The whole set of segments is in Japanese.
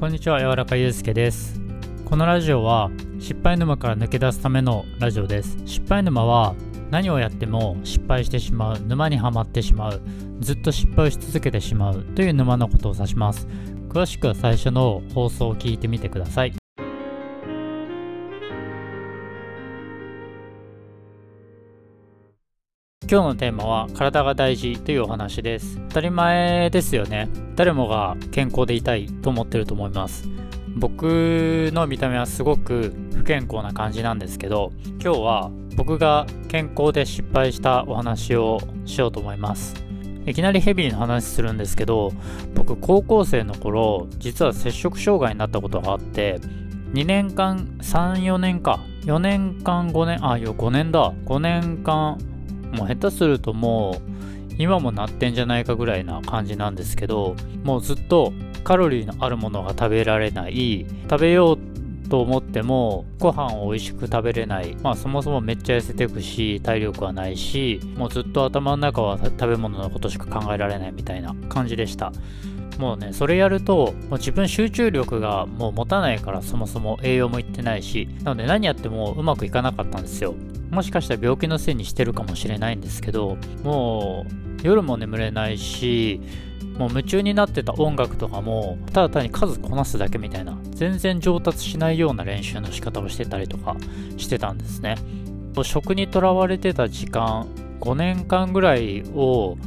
こんにちは柔らかゆうすけです。このラジオは失敗沼から抜け出すためのラジオです。失敗沼は何をやっても失敗してしまう沼にはまってしまうずっと失敗をし続けてしまうという沼のことを指します。詳しくは最初の放送を聞いてみてください。今日のテーマは体が大事というお話です。当たり前ですよね。誰もが健康でいたいと思ってると思います。僕の見た目はすごく不健康な感じなんですけど今日は僕が健康で失敗したお話をしようと思います。いきなりヘビーな話するんですけど僕高校生の頃実は摂食障害になったことがあって2年間34年か4年間5年あいや5年だ。5年間もう下手するともう今もなってんじゃないかぐらいな感じなんですけどもうずっとカロリーのあるものが食べられない。食べようと思ってもご飯を美味しく食べれない。まあそもそもめっちゃ痩せてくし体力はないしもうずっと頭の中は食べ物のことしか考えられないみたいな感じでした。もうねそれやるともう自分集中力がもう持たないからそもそも栄養もいってないし。なので何やってもうまくいかなかったんですよ。もしかしたら病気のせいにしてるかもしれないんですけどもう夜も眠れないしもう夢中になってた音楽とかもただ単に数こなすだけみたいな全然上達しないような練習の仕方をしてたりとかしてたんですね。食にとらわれてた時間5年間ぐらいを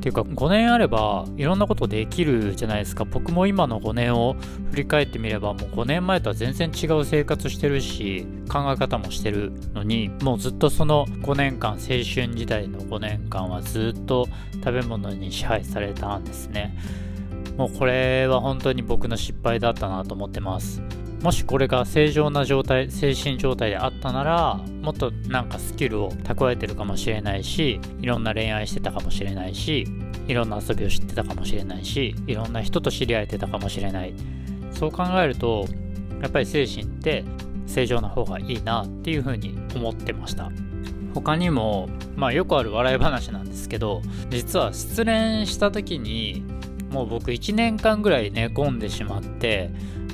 っていうか5年あればいろんなことできるじゃないですか。僕も今の5年を振り返ってみればもう5年前とは全然違う生活してるし考え方もしてるのにもうずっとその5年間青春時代の5年間はずっと食べ物に支配されたんですね。もうこれは本当に僕の失敗だったなと思ってます。もしこれが正常な状態精神状態であったならもっとなんかスキルを蓄えてるかもしれないしいろんな恋愛してたかもしれないしいろんな遊びを知ってたかもしれないしいろんな人と知り合えてたかもしれない。そう考えるとやっぱり精神って正常な方がいいなっていうふうに思ってました。他にもまあよくある笑い話なんですけど実は失恋した時にもう僕1年間ぐらい寝込んでしまって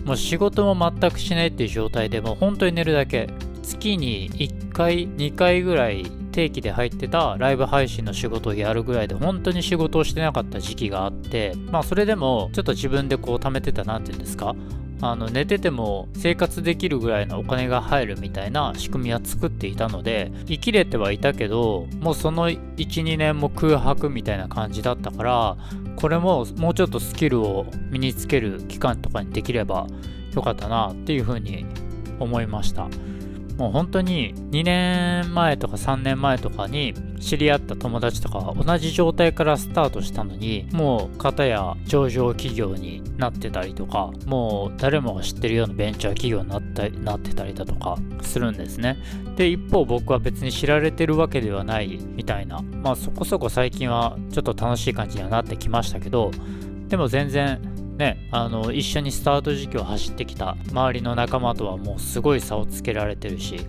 もう仕事も全くしないっていう状態でもう本当に寝るだけ。月に1回2回ぐらい定期で入ってたライブ配信の仕事をやるぐらいで本当に仕事をしてなかった時期があって。まあそれでもちょっと自分でこう貯めてた何て言うんですか。あの寝てても生活できるぐらいのお金が入るみたいな仕組みは作っていたので生きれてはいたけどもうその12年も空白みたいな感じだったからこれももうちょっとスキルを身につける期間とかにできればよかったなっていうふうに思いました。もう本当に2年前とか3年前とかに知り合った友達とか同じ状態からスタートしたのにもう片や上場企業になってたりとかもう誰もが知ってるようなベンチャー企業になったなってたりだとかするんですね。で一方僕は別に知られてるわけではないみたいな。まあそこそこ最近はちょっと楽しい感じにはなってきましたけどでも全然ね、あの一緒にスタート時期を走ってきた周りの仲間とはもうすごい差をつけられてるし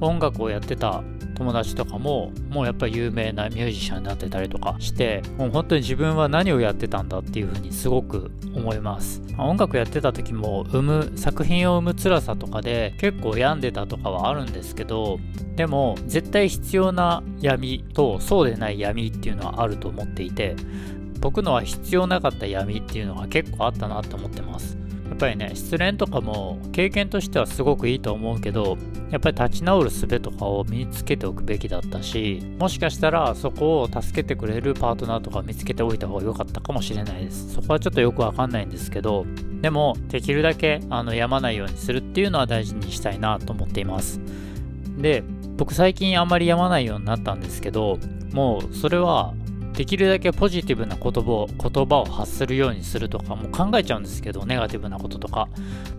音楽をやってた友達とかももうやっぱり有名なミュージシャンになってたりとかしてもう本当に自分は何をやってたんだっていうふうにすごく思います。音楽やってた時も生む作品を生む辛さとかで結構病んでたとかはあるんですけどでも絶対必要な闇とそうでない闇っていうのはあると思っていて僕のは必要なかった闇っていうのが結構あったなって思ってます。やっぱりね失恋とかも経験としてはすごくいいと思うけどやっぱり立ち直る術とかを身につけておくべきだったしもしかしたらそこを助けてくれるパートナーとか見つけておいた方が良かったかもしれないです。そこはちょっとよくわかんないんですけどでもできるだけあの病まないようにするっていうのは大事にしたいなと思っています。で僕最近あんまり病まないようになったんですけどもうそれはできるだけポジティブな言葉を言葉を発するようにするとかもう考えちゃうんですけどネガティブなこととか。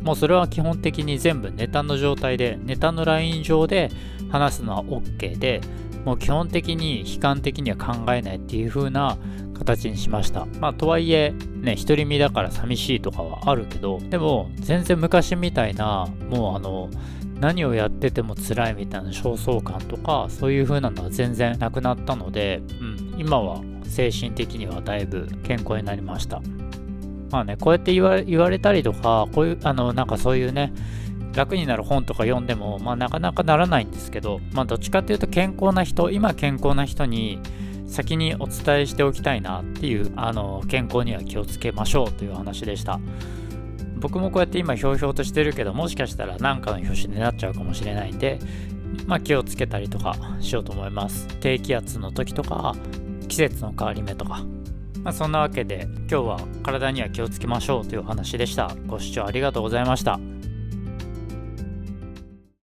もうそれは基本的に全部ネタの状態でネタのライン上で話すのは OK でもう基本的に悲観的には考えないっていう風な形にしました。まあとはいえね独り身だから寂しいとかはあるけどでも全然昔みたいなもうあの何をやってても辛いみたいな焦燥感とかそういう風なのは全然なくなったので、うん、今は精神的にはだいぶ健康になりましたまあね、こうやって言われたりとか、こういう、あの、なんかそういうね、楽になる本とか読んでも、まあ、なかなかならないんですけど、まあ、どっちかっていうと健康な人、今健康な人に先にお伝えしておきたいなっていう、あの、健康には気をつけましょうという話でした。僕もこうやって今ひょうひょうとしてるけど、もしかしたら何かの拍子になっちゃうかもしれないんで、まあ、気をつけたりとかしようと思います。低気圧の時とか、季節の変わり目とか。まあ、そんなわけで今日は体には気をつけましょうというお話でした。ご視聴ありがとうございました。